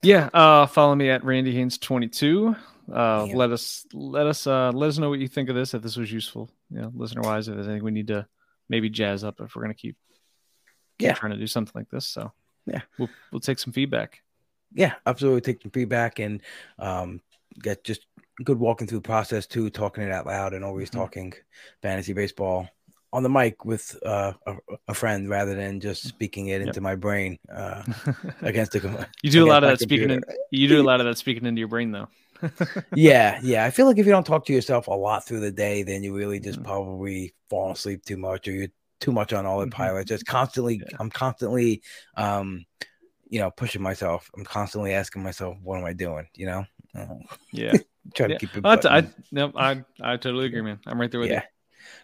Yeah, uh, follow me at Randy Haines twenty two. Uh, let us let us uh, let us know what you think of this. If this was useful, you know, listener wise, if there's anything we need to maybe jazz up if we're gonna keep, keep Yeah. trying to do something like this. So Yeah. we'll we'll take some feedback. Yeah, absolutely. Take some feedback and um, get just good walking through process too, talking it out loud and always Mhm. talking fantasy baseball on the mic with uh, a, a friend rather than just speaking it Yep. into my brain uh, against the. you do a lot of that speaking. In, you do a lot of that speaking into your brain though. yeah, yeah. I feel like if you don't talk to yourself a lot through the day, then you really just Mhm. probably fall asleep too much, or you're too much on autopilot. Mhm. Just constantly, Yeah. I'm constantly, um, you know, pushing myself. I'm constantly asking myself, "What am I doing?" You know, uh, Yeah. try to keep it. I, t- I, buttoned. no, I, I totally agree, man. I'm right there with yeah.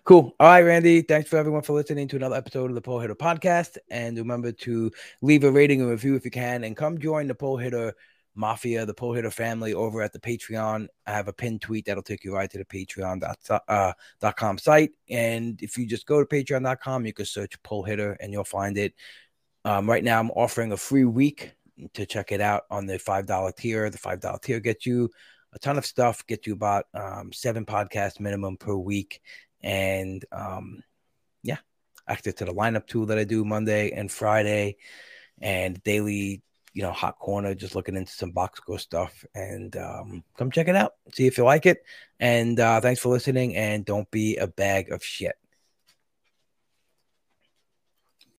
Cool. All right, Randy. Thanks for everyone for listening to another episode of the Pull Hitter Podcast. And remember to leave a rating and review if you can, and come join the Pull Hitter Mafia, the Pull Hitter family over at the Patreon. I have a pinned tweet that'll take you right to the Patreon dot, uh, site. And if you just go to patreon.com, you can search Pull Hitter and you'll find it. Um, right now, I'm offering a free week to check it out on the $5 tier. The $5 tier gets you a ton of stuff, gets you about um, seven podcasts minimum per week and um yeah active to the lineup tool that i do monday and friday and daily you know hot corner just looking into some box score stuff. And um come check it out see if you like it. And uh thanks for listening and don't be a bag of shit